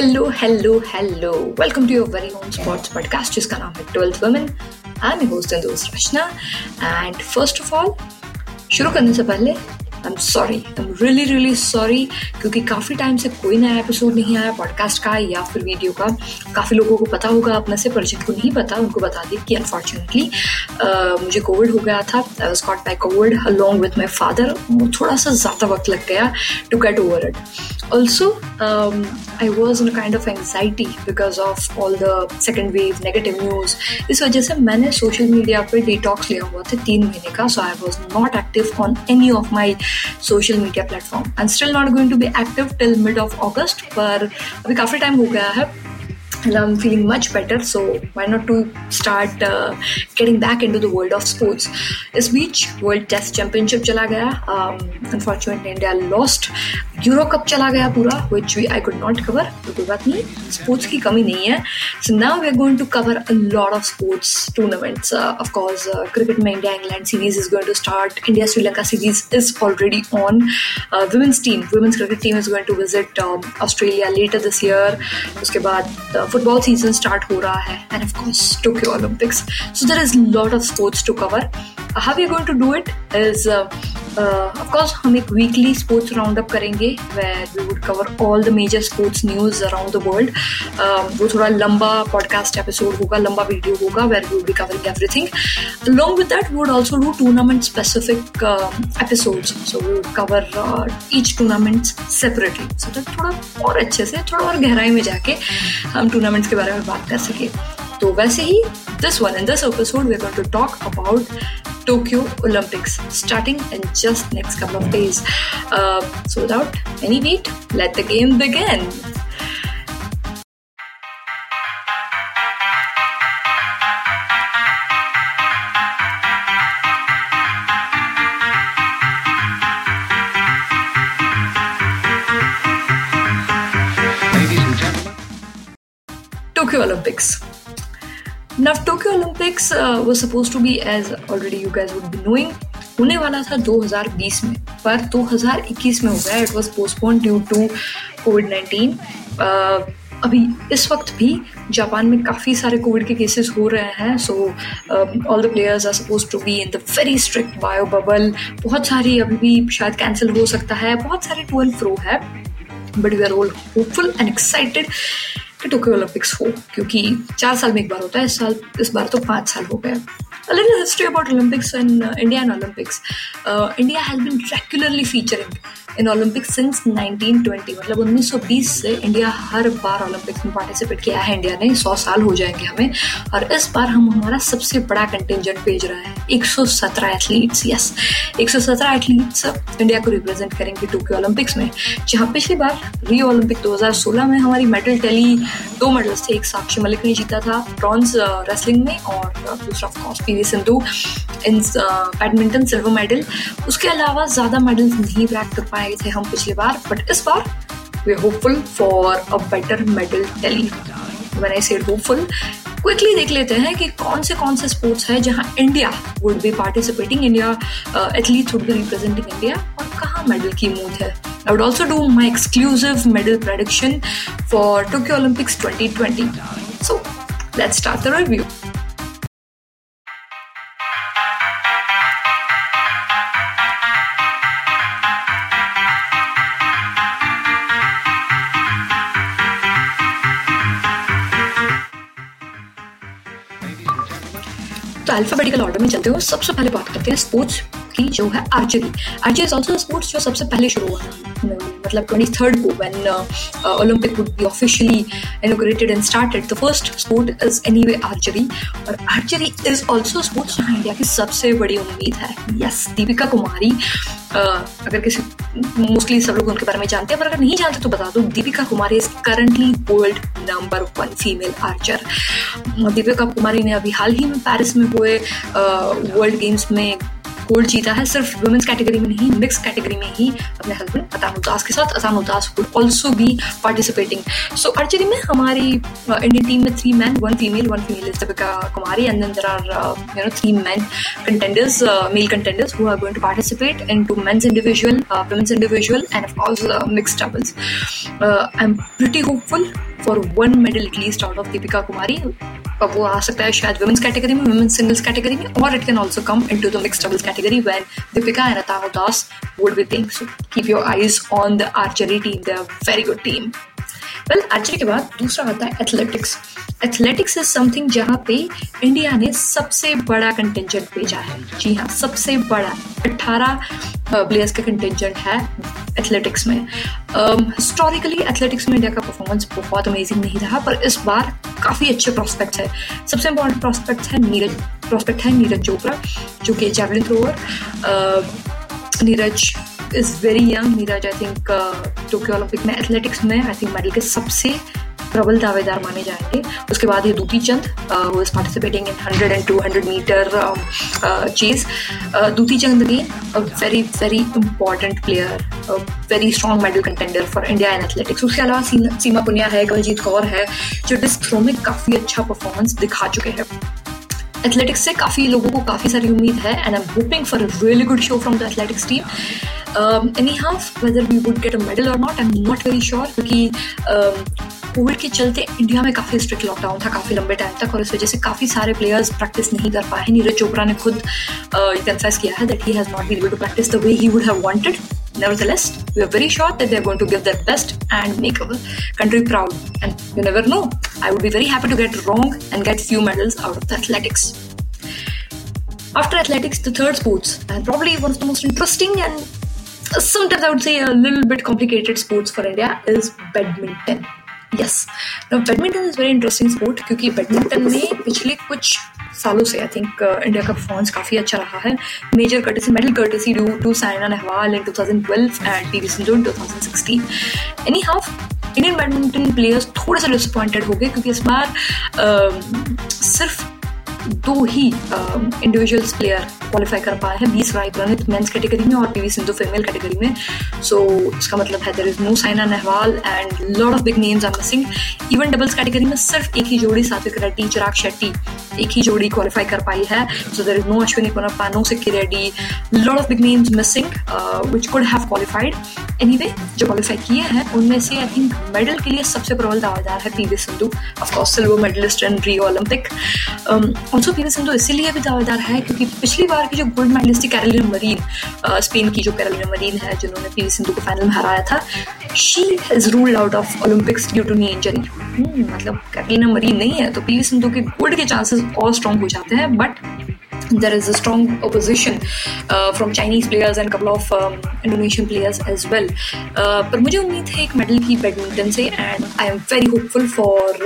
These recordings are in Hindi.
Hello hello hello welcome to your very own sports podcast जिसका नाम है twelfth women I am host and दोस्त Rachna and first of all शुरू करने से पहले I am sorry I am really really sorry क्योंकि काफ़ी टाइम से कोई नया एपिसोड नहीं आया पॉडकास्ट का या फिर वीडियो का। काफ़ी लोगों को पता होगा, अपने से पर जिनको नहीं पता, उनको बता दें कि अनफॉर्चुनेटली मुझे कोविड हो गया था I was caught by covid along with my father थोड़ा सा ज़्यादा वक्त लग गया to get over it also I was in kind of anxiety because of all the second wave negative news इस वजह से मैंने सोशल मीडिया पर डिटॉक्स लिया हुआ था तीन महीने का so I was not active on any of my social media platform and still not going to be active till mid of August पर अभी काफ़ी टाइम हो गया है। And I'm feeling much better. So why not to start uh, getting back into the world of sports? इस बीच वर्ल्ड टेस्ट चैंपियनशिप चला गया unfortunately India lost Euro cup चला गया पूरा which we I could not cover तो कोई बात नहीं स्पोर्ट्स की कमी नहीं है so now we are going to cover a lot of sports tournaments of course cricket में India England series is going to start India Sri Lanka series is already on women's team women's cricket team is going to visit Australia later this year उसके बाद फुटबॉल सीज़न स्टार्ट हो रहा है and of course Tokyo Olympics so there is lot of sports to cover how you going to do it is of course हम एक वीकली स्पोर्ट्स राउंड अप करेंगे where we would cover all the major sports news around the world वो थोड़ा लंबा पॉडकास्ट एपिसोड होगा, लंबा वीडियो होगा where we would be covering everything along with that would also do tournament specific episodes so we would cover each tournament separately so that थोड़ा और अच्छे से, थोड़ा और गहराई में जाके हम टूर्नामेंट्स के बारे में बात कर सके। तो वैसे ही this one in this episode we are going to talk about Tokyo Olympics starting in just next couple of days. Uh, so without any wait, let the game begin. Tokyo Olympics. Now, Tokyo Olympics uh, was supposed to be, as already you guys would be knowing, होने वाला था 2020 में पर 2021 में हो गया। It was postpone due to covid 19 अभी इस वक्त भी जापान में काफ़ी सारे कोविड के केसेस हो रहे हैं so all the players are suppose to be in the very strict bio bubble बहुत सारी अभी भी शायद कैंसिल हो सकता है। बहुत सारे टू एंड फ्रो है but we are all hopeful and excited कि टोक्यो ओलंपिक्स हो, क्योंकि चार साल में एक बार होता है, इस साल, इस बार तो पाँच साल हो गए। अलग history about Olympics and Indian Olympics India has been regularly featuring in Olympic since 1920 मतलब 1920 से इंडिया हर बार ओलंपिक्स में पार्टिसिपेट किया है इंडिया ने 100 साल हो जाएँगे हमें। और इस बार हम हमारा सबसे बड़ा कंटेंजेंट भेज रहे हैं 117 एथलीट्स यस 117 एथलीट्स इंडिया को रिप्रेजेंट करेंगे टोक्यो ओलंपिक्स में, जहाँ पिछली बार रियो ओलंपिक 2016 में हमारी मेडल टैली दो मेडल्स थे, एक साक्षी मलिक ने जीता था ब्रॉन्ज रेसलिंग में और दूसरा of course P V Sindhu in badminton silver medal उसके अलावा ज़्यादा मेडल्स नहीं क्रैक कर पाए थे हम पिछली बार बट इस बार we are hopeful for a better medal tally I said hopeful quickly देख लेते हैं कि कौन से कौन से स्पोर्ट्स है जहाँ India would be participating India athlete would be representing India और कहाँ मेडल की मूड है I would also do my exclusive medal prediction for Tokyo Olympics 2020. So, let's start the review. तो अल्फाबेटिकल ऑर्डर में चलते हो सबसे पहले बात करते हैं स्पोर्ट्स की जो है archery archery is also sports जो सबसे पहले शुरू हुआ मतलब ट्वेंटी थर्ड को when Olympic would be officially inaugurated and started the first sport is anyway archery और आर्चरी इज़ ऑल्सो स्पोर्ट्स जहाँ इंडिया की सबसे बड़ी उम्मीद है। यस दीपिका कुमारी uh, अगर किसी मोस्टली सब लोग उनके बारे में जानते हैं पर अगर नहीं जानते तो बता दो Deepika Kumari is currently world number one female archer Deepika Kumari ने अभी हाल ही में पेरिस में हुए वर्ल्ड uh, गेम्स में गोल्ड जीता है, सिर्फ़ वुमेन्स कैटेगरी में नहीं मिक्स कैटेगरी में ही अपने हस्बैंड असाम उदास के साथ अजाम उदास ऑल्सो भी पार्टिसिपेटिंग सो अर्चरी में हमारी इंडियन टीम में three man one female one female is Deepika Kumari and then are you know three man contenders male contenders who are going to participate in two main individual women's individual and of mix doubles I am pretty hopeful for one medal at least out of Deepika Kumari अब वो आ सकता है शायद वुमेंस कैटेगरी में वुमेन्स सिंगल्स कैटेगरी में और it can also come into the mix doubles category when Deepika and Atanu Das would be thing keep your eyes on the archery team the very good team well archery के बाद दूसरा आता है एथलेटिक्स एथलेटिक्स इज़ समथिंग जहाँ पे इंडिया ने सबसे बड़ा कंटेंजेंट भेजा है। जी हाँ सबसे बड़ा। अट्ठारह प्लेयर्स का कंटेंजेंट है एथलेटिक्स में। हिस्टोरिकली एथलेटिक्स में इंडिया का परफॉर्मेंस बहुत अमेजिंग नहीं रहा, पर इस बार काफ़ी अच्छे प्रोस्पेक्ट है। सबसे इंपॉर्टेंट प्रोस्पेक्ट है नीरज प्रोस्पेक्ट है नीरज चोपड़ा, जो कि javelin thrower Neeraj is very young Neeraj I think Tokyo Olympic में एथलेटिक्स में आई थिंक मेडल के सबसे प्रबल दावेदार माने जाएँगे। उसके बाद ये दूती चंद वो is participating in hundred and two hundred meter chase Dutee Chand a very very important player very strong medal contender for India in athletics उसके अलावा सीमा पुनिया है कवलजीत कौर है, जो डिस्क थ्रो में काफ़ी अच्छा परफॉर्मेंस दिखा चुके हैं। एथलेटिक्स से काफ़ी लोगों को काफ़ी सारी उम्मीद है and I am hoping for a really good show from the athletics team anyhow whether we would get a medal और not I am not very sure क्योंकि कोविड के चलते इंडिया में काफ़ी स्ट्रिक्ट लॉकडाउन था काफ़ी लंबे टाइम तक, और इस वजह से काफ़ी सारे प्लेयर्स प्रैक्टिस नहीं कर पाए नीरज चोपड़ा ने खुद कंफेस किया है that he has not been able to practise the way he would have wanted Nevertheless, we are very sure that they are going to give their best and make our country proud. And you never know. I would be very happy to get wrong and get few medals out of the athletics. After athletics, the third sports, and probably one of the most interesting and sometimes I would say a little bit complicated sports for India is badminton. Yes badminton is very interesting sport क्योंकि बैडमिंटन में पिछले कुछ सालों से आई थिंक इंडिया का परफॉर्मेंस काफ़ी अच्छा रहा है। Major courtesy medal courtesy due to Saina Nehwal in 2012 and PV Sindhu in 2016 anyhow Indian badminton players थोड़े से डिसअपॉइंटेड हो गए, क्योंकि इस बार सिर्फ़ दो ही इंडिविजुअल्स प्लेयर क्वालिफाई कर पाए हैं। बीस राय प्रणित मेंस कैटेगरी में और पीवी सिंधु फीमेल कैटेगरी में। सो so, इसका मतलब है there is no Saina Nehwal and lot of big names are missing even doubles category में सिर्फ़ एक ही जोड़ी सात्विक रेड्डी चिराग शेट्टी एक ही जोड़ी क्वालिफाई कर पाई है। So there is no Ashwini Ponnappa no Sikki Reddy lot of big names missing which could have qualified any anyway जो क्वालिफाई किए हैं उनमें से आई थिंक मेडल के लिए सबसे प्रबल दावेदार है P V Sindhu of course silver medallist in Rio Olympic also PV Sindhu इसीलिए भी दावेदार है, क्योंकि पिछली बार की जो गोल्ड मेडलिस्ट थी कैरोलिन मरीन स्पेन की जो कैरोलिन मरीन है, जिन्होंने पी वी सिंधु को फाइनल में हराया था she is ruled out of Olympics due to knee injury मतलब कैरोलिना मरीन नहीं है तो पीवी सिंधु के गोल्ड के चांसेस और स्ट्रॉन्ग हो जाते हैं but there is a strong opposition uh, from Chinese players and couple of um, Indonesian players as well. Uh, पर मुझे उम्मीद है एक मेडल की बैडमिंटन से and I am very hopeful for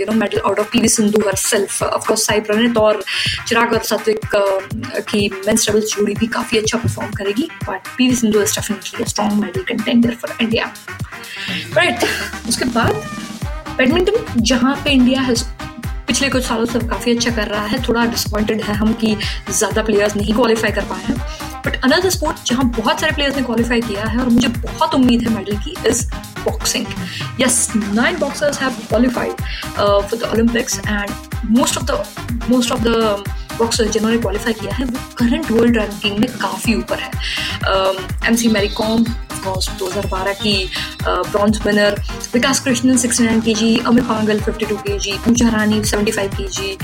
you know medal out of PV Sindhu herself of course Sai Praneeth और चिराग और सात्विक uh, की मेंस डबल्स जोड़ी भी काफ़ी अच्छा परफॉर्म करेगी but PV Sindhu is definitely strong medal contender for India right उसके बाद बैडमिंटन जहाँ पे इंडिया हैज़ पिछले कुछ सालों से काफ़ी अच्छा कर रहा है, थोड़ा डिसअपॉइंटेड है हम कि ज़्यादा प्लेयर्स नहीं क्वालिफाई कर पाए हैं। बट अनदर स्पोर्ट जहाँ बहुत सारे प्लेयर्स ने क्वालिफाई किया है और मुझे बहुत उम्मीद है मेडल की is boxing yes nine boxers have qualified for the Olympics and most of the most of the boxers जिन्होंने क्वालिफाई किया है, वो करंट वर्ल्ड रैंकिंग में काफ़ी ऊपर है। M C Mary Kom of course 2012 की ब्रॉन्ज विनर विकास कृष्णन 69 के जी अमित पांगल 52 के जी पूजा रानी 75 के जी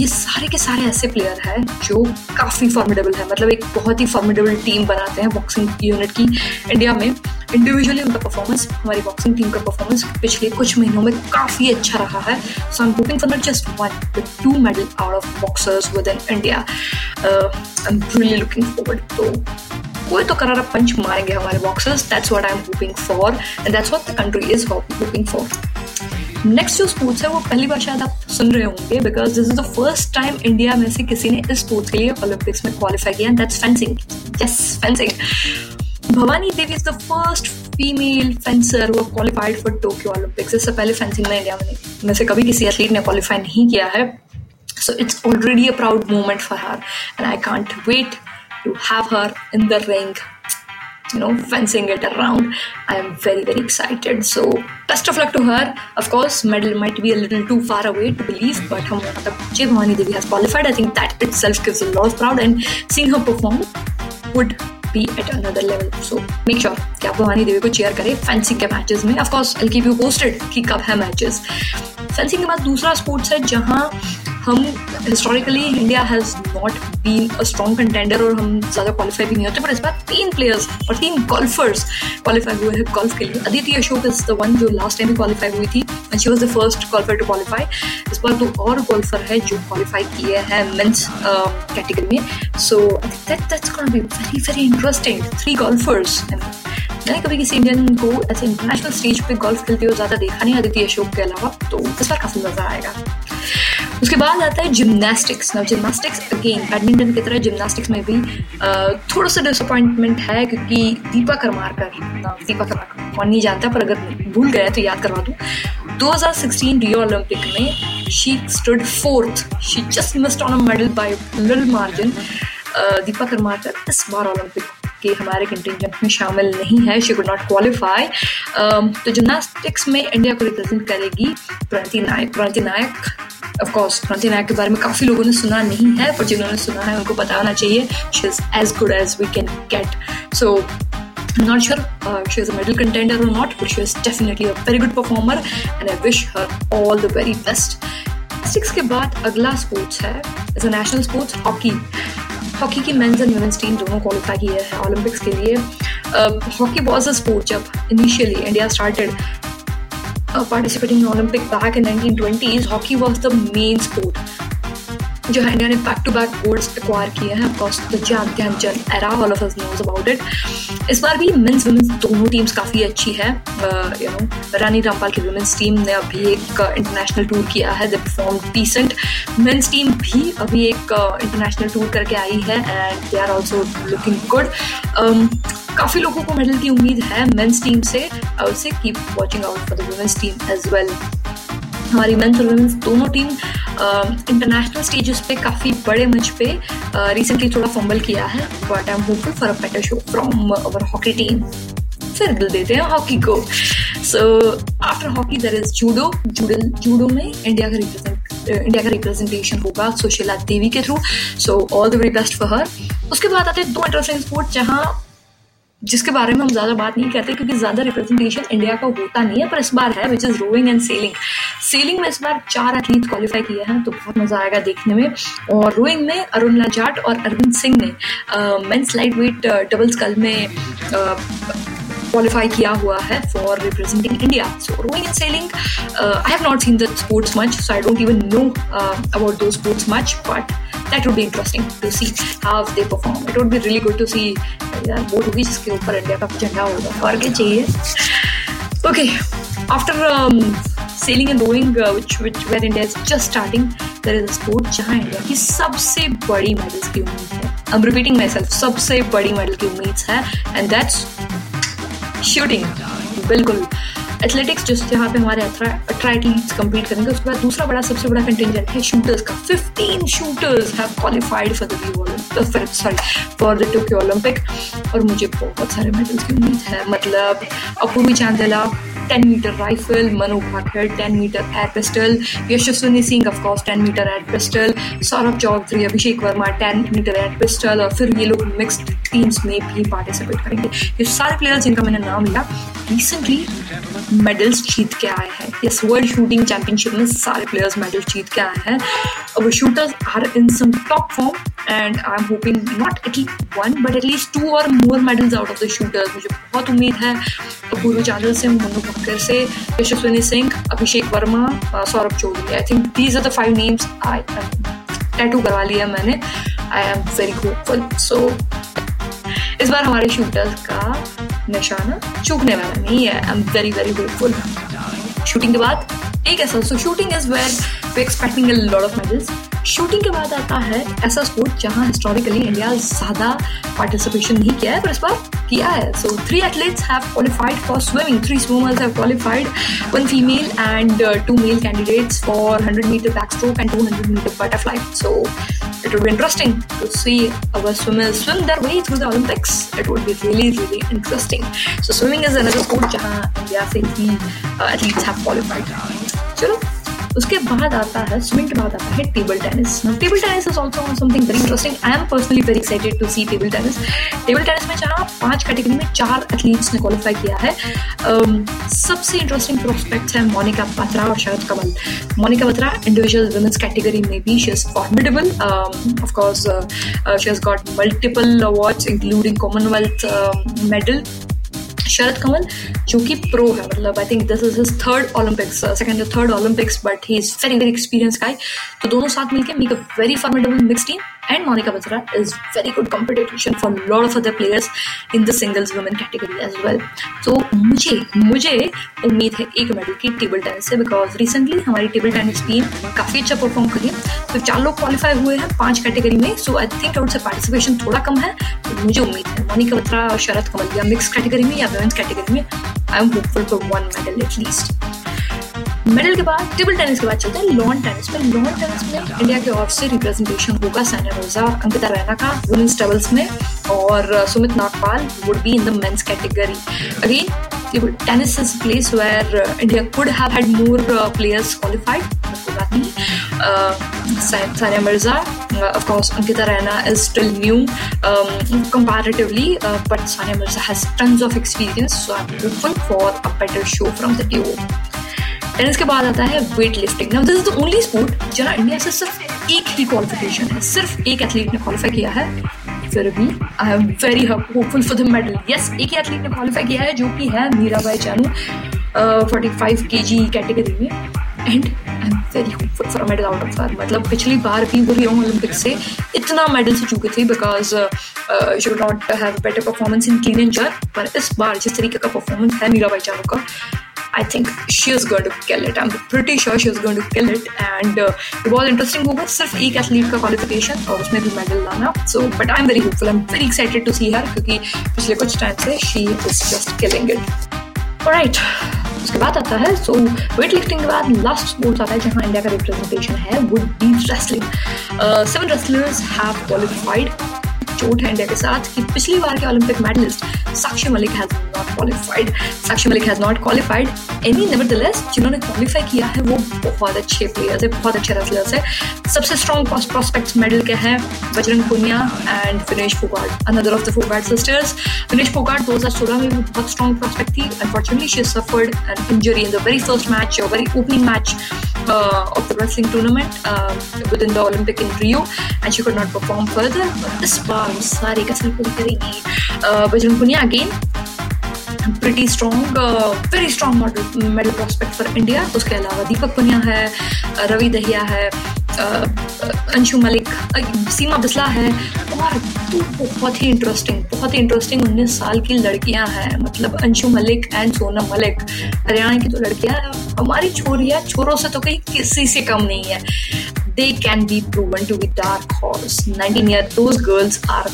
ये सारे के सारे ऐसे प्लेयर हैं जो काफ़ी फॉर्मिडेबल है। मतलब एक बहुत ही फॉर्मिडेबल टीम बनाते हैं बॉक्सिंग यूनिट की इंडिया में। इंडिविजुअली उनका परफॉर्मेंस हमारी बॉक्सिंग टीम का परफॉर्मेंस पिछले कुछ महीनों में काफ़ी अच्छा रहा है। So I am hoping for not just one but two medal out of boxers within India I am really looking forward तो कोई तो करारा पंच मारेंगे हमारे boxers that's what I am hoping for and that's what the country is hoping for next जो स्पोर्ट्स है, वो पहली बार शायद आप सुन रहे होंगे because this is the first time India में से किसी ने इस स्पोर्ट्स के लिए ओलंपिक्स में क्वालिफाई किया that's fencing yes fencing Bhavani Devi is the first female fencer वो क्वालिफाइड फॉर टोक्यो ओलंपिक्स इससे पहले फेंसिंग में इंडिया में में से कभी किसी एथलीट ने क्वालिफाई नहीं किया है. So it's already a proud moment for her and I can't wait to have her in the ring you know fencing it around i am very very excited so best of luck to her of course medal might be a little too far away to believe but hum Jay Bhavani Devi has qualified I think that itself gives a lot of proud and seeing her perform would be at another level so make sure कि आप भवानी देवी को चेयर करें फेंसिंग के मैचेस में of course I keep you posted कि कब है मैचेस फेंसिंग के बाद दूसरा स्पोर्ट्स है जहां हम historically India has not been a strong contender और हम ज़्यादा क्वालिफाई भी नहीं होते पर इस बार तीन प्लेयर्स और तीन गोल्फर्स क्वालिफाई हुए हैं गोल्फ के लिए। Aditi Ashok is the one जो लास्ट टाइम भी क्वालिफाई हुई थी and she was the first golfer to qualify इस बार दो और गोल्फर है जो क्वालिफाई किए हैं मेंस कैटेगरी में। So that's be very very interesting three golfers मैंने कभी किसी इंडियन को ऐसे इंटरनेशनल स्टेज पे गोल्फ खेलते हुए ज़्यादा देखा नहीं अदिति अशोक के अलावा तो इस बार काफ़ी मज़ा आएगा। उसके बाद आता है जिमनास्टिक्स ना जिमनास्टिक्स अगेन बैडमिंटन की तरह जिमनास्टिक्स में भी थोड़ा सा डिसअपॉइंटमेंट है क्योंकि दीपा करमारकर दीपा करमारकर कौन नहीं जानता, पर अगर भूल गया तो याद करवा दूँ। 2016 रियो ओलंपिक में she stood fourth she just missed on a medal by little margin Deepa Karmakar इस बार ओलंपिक के हमारे कंटिजेंट में शामिल नहीं है। शी कुड नॉट क्वालिफाई तो जिमनास्टिक्स में इंडिया को रिप्रेजेंट करेगी प्रणति नायक प्रणति नायक ऑफ़ प्रणति नायक के बारे में काफ़ी लोगों ने सुना नहीं है पर जिन्होंने सुना है उनको पता होना चाहिए she is as good as we can get so I'm not sure uh, she is a medal contender or not, but she is definitely a very good performer, and I wish her all the very best. Six के बाद अगला स्पोर्ट्स है as a national sports hockey hockey की मेंस एंड वुमेन्स टीम दोनों क्वालिफाई किए हैं ओलंपिक्स के लिए। हॉकी वॉज़ अ स्पोर्ट जब initially India started participating in Olympic back in 1920s, hockey was the main sport. जो है इंडिया ने back to back golds acquire किए हैं Dhyan Chand era all of knows about it इस बार भी मेंस वुमेन्स दोनों टीम्स काफ़ी अच्छी है। यू नो रानी रामपाल की वुमेन्स टीम ने अभी एक इंटरनेशनल टूर किया है they perform decent men's team भी अभी एक इंटरनेशनल टूर करके आई है and they are also looking good काफ़ी लोगों को मेडल की उम्मीद है मेंस टीम से I say keep watching out for the women's team as well हमारी मेंस और वुमेन्स दोनों टीम इंटरनेशनल स्टेजेस पे काफ़ी बड़े मंच पे रिसेंटली थोड़ा फंबल किया है but I am hopeful for a better show from our hockey team फिर दिल देते हैं हॉकी को। So after hockey there is judo जूडल judo में इंडिया का रिप्रेजेंट इंडिया का रिप्रेजेंटेशन होगा सुशीला देवी के through so all the very best for her उसके बाद आते हैं दो इंटरेस्टिंग स्पोर्ट जहाँ जिसके बारे में हम ज़्यादा बात नहीं करते क्योंकि ज़्यादा रिप्रेजेंटेशन इंडिया का होता नहीं है, पर इस बार है which is rowing and sailing sailing में इस बार चार एथलीट क्वालिफाई किए हैं तो बहुत मज़ा आएगा देखने में। और रोइंग में अरुण लाजाट और अरविंद सिंह ने men's lightweight double scull में क्वालिफाई किया हुआ है for representing India so rowing and sailing I have not seen the sports much so I don't even know about those sports much but that would be interesting to see how they perform. It would be really good to see यार बोट होगी जिसके ऊपर इंडिया का झंडा होगा और क्या चाहिए okay after rowing uh, which which where India is just starting there is a sport जहाँ इंडिया की सबसे बड़ी मेडल्स की उम्मीद है I'm repeating myself सबसे बड़ी मेडल की उम्मीद है and that's shooting बिल्कुल एथलेटिक्स जिस जहाँ पे हमारे अठारह एथलीट्स कम्पीट करेंगे। उसके बाद दूसरा बड़ा, सबसे बड़ा कंटेंजेंट है शूटर्स का। 15 shooters have qualified for the sorry for the Tokyo Olympic और मुझे बहुत सारे मेडल्स की उम्मीद है। मतलब Apurvi Chandela 10 meter rifle Manu Bhaker 10 meter air pistol Yashaswini Singh of course 10 meter air pistol Saurabh Chaudhary, Abhishek Verma 10 meter air pistol और फिर ये लोग मिक्स्ड टीम्स में भी पार्टिसिपेट करेंगे। ये सारे प्लेयर्स जिनका मैंने नाम लिया रिसेंटली मेडल्स जीत के आए हैं। इस वर्ल्ड शूटिंग चैंपियनशिप में सारे प्लेयर्स मेडल जीत के आए हैं। और shooters are in some top form and I am hoping not at one but at least two और more medals out of the shooters मुझे बहुत उम्मीद है। पूर्व चांदल से मोनू भक्कर से, Yashaswini Singh, Abhishek Verma Saurabh Chaudhary. I think these are the five names I tattoo करवा लिया मैंने। I am very hopeful so इस बार हमारे शूटर्स का निशाना चुकने वाला नहीं है। I am very very hopeful shooting के बाद एक ऐसा so shooting is where we expecting lot of medals shooting के बाद आता है ऐसा स्पोर्ट जहाँ हिस्टोरिकली इंडिया ज़्यादा पार्टिसिपेशन नहीं किया है, पर इस बार किया है so three athletes have qualified for swimming three swimmers have qualified one female and two male candidates for 100 metre backstroke and 200 metre butterfly so it would be interesting to see our swimmers swim their way through the Olympics. It would be really, really interesting. So swimming is another sport जहाँ इंडिया से ही athletes have qualified. चलो उसके बाद आता है स्विमिंग के बाद आता है table tennis table tennis is also something very interesting I am personally very excited to see table tennis table tennis में जहाँ पाँच कैटेगरी में चार एथलीट्स ने क्वालिफाई किया है. Um, सबसे इंटरेस्टिंग प्रोस्पेक्ट है मोनिका बत्रा और Sharad Kamal Monika Batra individual women's category में भी she is formidable of course she has got multiple awards including Commonwealth medal Sharad Kamal जो कि प्रो है। मतलब I think this is his third Olympics second third Olympics but he is very very experience guy तो दोनों साथ मिलकर make a very formidable mix team and Monica Batra is very good competition for a lot of other players in the singles women category as well. So, मुझे मुझे उम्मीद है एक मेडल की टेबल टेनिस से बिकॉज़ रिसेंटली हमारी टेबल टेनिस टीम काफ़ी अच्छा परफॉर्म करी तो चार लोग क्वालिफाई हुए हैं पाँच कैटेगरी में। सो आई थिंक आउट से पार्टिसिपेशन थोड़ा कम है। तो मुझे उम्मीद है मोनिका बत्रा और शरद कमल या मिक्स कैटेगरी में या वेमेंस कैटेगरी में। I am hopeful for one medal at least medal के बाद टेबल टेनिस के बाद चलते हैं लॉन टेनिस में लॉन टेनिस में इंडिया के ओर से रिप्रेजेंटेशन होगा सानिया मिर्ज़ा और अंकिता रैना का वुमेन्स डबल्स में और Sumit Nagpal would be in the men's category again tennis is place where India could have had more players qualified Sania Mirza Raina is still new um, comparatively uh, but Sania Mirza has tons of experience so I'm hopeful for a better show from the duo and इसके बाद आता है weight lifting now this is the only sport जहाँ इंडिया से सिर्फ़ एक ही क्वालिफिकेशन है। सिर्फ़ एक एथलीट ने क्वालिफाई किया है। फिर भी I am very hopeful for the medal yes एक ही एथलीट ने क्वालिफाई किया है जो कि है Mirabai Chanu forty five K G category में and I am very hopeful for medal out of मतलब पिछली बार भी वो रियो ओलंपिक्स से इतना मेडल से चुके थे because you not have better performance in clean and jerk पर इस बार जिस तरीके का परफॉर्मेंस है मीराबाई चानू का I think she is going to kill it. I'm pretty sure she is going to kill it. And uh, बहुत इंटरेस्टिंग होगा सिर्फ़ एक एथलीट का क्वालिफिकेशन और उसमें भी मेडल लाना. So but I am very hopeful I am very excited to see her क्योंकि पिछले कुछ टाइम से she is just killing it right उसके बाद आता है. सो वेट लिफ्टिंग के बाद लास्ट स्पोर्ट्स आता है जहाँ इंडिया का रिप्रेजेंटेशन है. Would be wrestling seven wrestlers have qualified चोट है इंडिया के साथ कि पिछली बार के Olympic medalist Sakshi Malik has not qualified Sakshi Malik has not qualified any nevertheless जिन्होंने क्वालिफाई किया है वो बहुत अच्छे प्लेयर्स है बहुत अच्छे रेसलर्स है। सबसे स्ट्रॉन्ग प्रोस्पेक्ट्स मेडल के हैं Bajrang Punia and Vinesh Phogat another of the Phogat sisters Vinesh Phogat 2016 में भी बहुत स्ट्रॉन्ग प्रोस्पेक्ट थी. Unfortunately she suffered an injury in the very first match और very opening match Uh, of the wrestling tournament uh, within the Olympic in Rio and she could not perform further. But this वो सारी कसर पूरी करेगी। Bajrang Punia again pretty strong very strong model medal prospect for India उसके अलावा दीपक पुनिया है, रवि दहिया है अंशु मलिक सीमा बिस्ला है। और तो बहुत ही इंटरेस्टिंग बहुत ही इंटरेस्टिंग उन्नीस साल की लड़कियाँ हैं। मतलब अंशु मलिक एंड सोनम मलिक। हरियाणा की तो लड़कियाँ हैं। हमारी छोरियाँ छोरों से तो कहीं किसी से कम नहीं है। They can be proven to be dark horse 19 year those girls are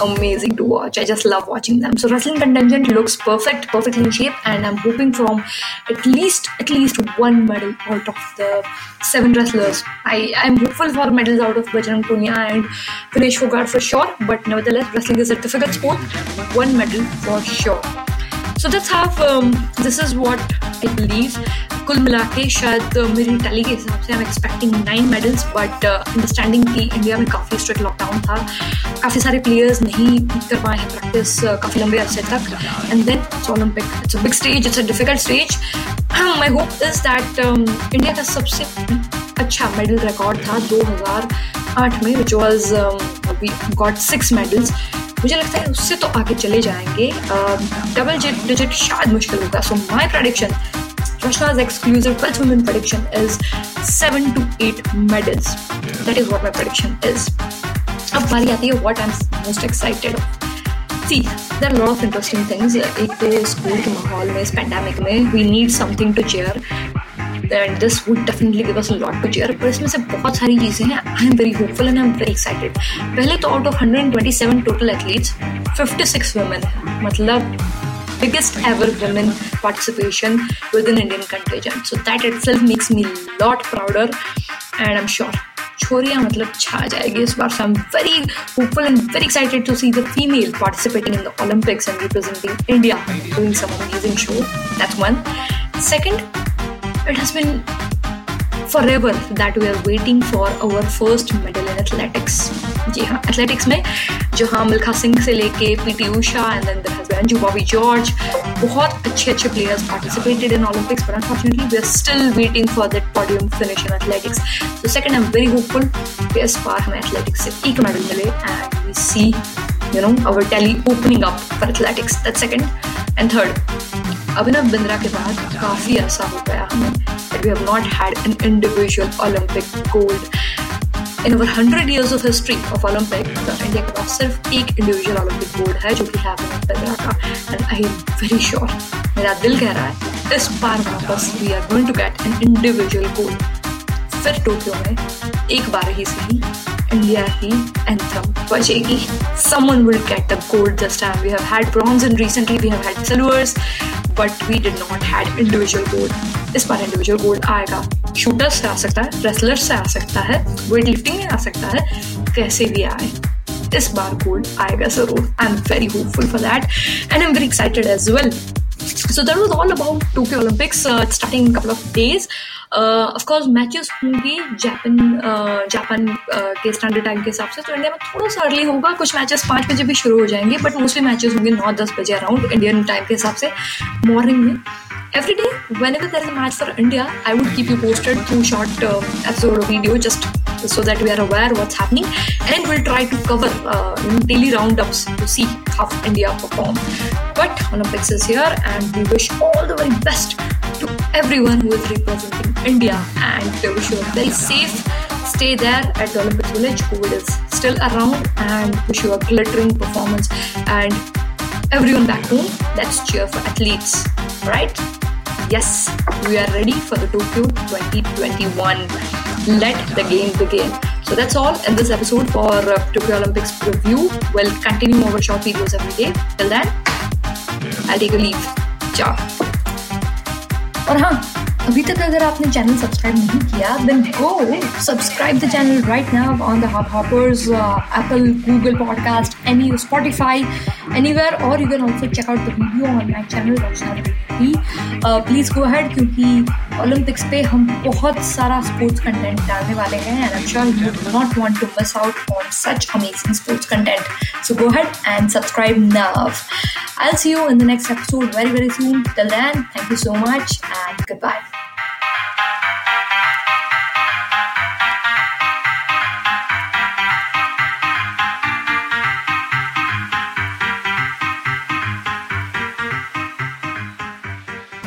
amazing to watch. I just love watching them. So wrestling contingent looks perfect, perfectly in shape, and I'm hoping from at least at least one medal out of the seven wrestlers. I am hopeful for medals out of Bajrang Punia and Vinesh Fogart for sure. But nevertheless, wrestling is a difficult sport. One medal for sure. So that's how um, this is what I believe. कुल मिला के शायद मेरी टैली के हिसाब से I am expecting nine medals but understanding की इंडिया में काफ़ी स्ट्रिक्ट लॉकडाउन था। काफ़ी सारे प्लेयर्स नहीं कर पाए हैं प्रैक्टिस काफ़ी लंबे अरसे तक। And then it's Olympic it's big stage it's a difficult stage my hope is that India का सबसे अच्छा मेडल रिकॉर्ड था 2008 में which was we got six medals मुझे लगता है उससे तो आगे चले जाएँगे। डबल डिजिट शायद मुश्किल होगा। So my prediction Rashna's exclusive 12th women prediction is 7 to 8 medals. That is what my prediction is. अब बारी आती है what I'm most excited of. See, there are a lot of interesting things. एक तो स्कूल के माहौल में इस पैंडेमिक में we need something to cheer. and this would definitely give us a lot to cheer पर इसमें से बहुत सारी चीज़ें हैं I am very hopeful and I am very excited पहले तो out of 127 total athletes 56 women हैं मतलब biggest ever women participation with an Indian contingent. So that itself makes me a lot prouder, and I'm sure Chhoriyan मतलब छा जाएगी इस बार so I'm very hopeful and very excited to see the female participating in the Olympics and representing India doing some amazing show. That's one. Second, it has been forever that we are waiting for our first medal in athletics. जी हाँ एथलेटिक्स में जहाँ मिल्खा सिंह से लेके PT Usha and then Anju Bobby George बहुत अच्छे अच्छे players participated in Olympics but unfortunately we are still waiting for that podium finish in athletics so second I am very hopeful कि इस बार हमें एथलेटिक्स से एक मेडल मिले and we see you know our telly opening up for athletics that second and third Abhinav Bindra के बाद काफ़ी ऐसा हो गया we have not had an individual Olympic gold in over hundred years of history of Olympic India का सिर्फ़ एक इंडिविजुअल ओलंपिक गोल्ड है जो कि है अभिनव बिंद्रा का। And I am very sure मेरा दिल कह रहा है, इस बार वापस we are going to get an individual gold फिर टोक्यो में एक बार ही सही इंडिया की एंथम बचेगी someone will get the gold this time we have had bronze in recently we have had silvers but we did not had individual gold इस बार इंडिविजुअल गोल्ड आएगा शूटर्स से आ सकता है रेसलर्स से आ सकता है वेट लिफ्टिंग में आ सकता है कैसे भी आए इस बार गोल्ड आएगा ज़रूर I am very hopeful for that and I am very excited as well so Tokyo Olympics. Uh, it's starting in a couple of days. Of course matches होंगी जापान जापान के स्टैंडर्ड टाइम के हिसाब से तो इंडिया में थोड़ा सा अर्ली होगा, कुछ मैचेस पाँच बजे भी शुरू हो जाएँगे बट मोस्टली मैचेस होंगे नौ, दस बजे अराउंड इंडियन टाइम के हिसाब से मॉर्निंग में। Every day whenever there is match for India I would keep you posted through short episode video just so that we are aware what's happening and will try to cover in daily round up to see how India perform but on a is here and we wish all the very best everyone who is representing india and we wish you a very safe stay there at the olympics village covid is still around and wish you a glittering performance. And everyone back home let's cheer for athletes right? Yes we are ready for the tokyo 2021 let the game begin. So that's all in this episode for uh, tokyo olympics review we'll continue our short videos every day. Till then i'll take a leave. Ciao और हाँ अभी तक अगर आपने चैनल सब्सक्राइब नहीं किया then go subscribe the channel right now on the hop hoppers Apple Google podcast any Spotify anywhere और you can also check out the video on my channel please go head क्योंकि ओलंपिक्स पे हम बहुत सारा स्पोर्ट्स कंटेंट डालने वाले हैं and I am sure you do not want to miss out on such amazing sports content so go head and subscribe now I'll see you in the next episode very very soon. Till then, thank you so much and goodbye.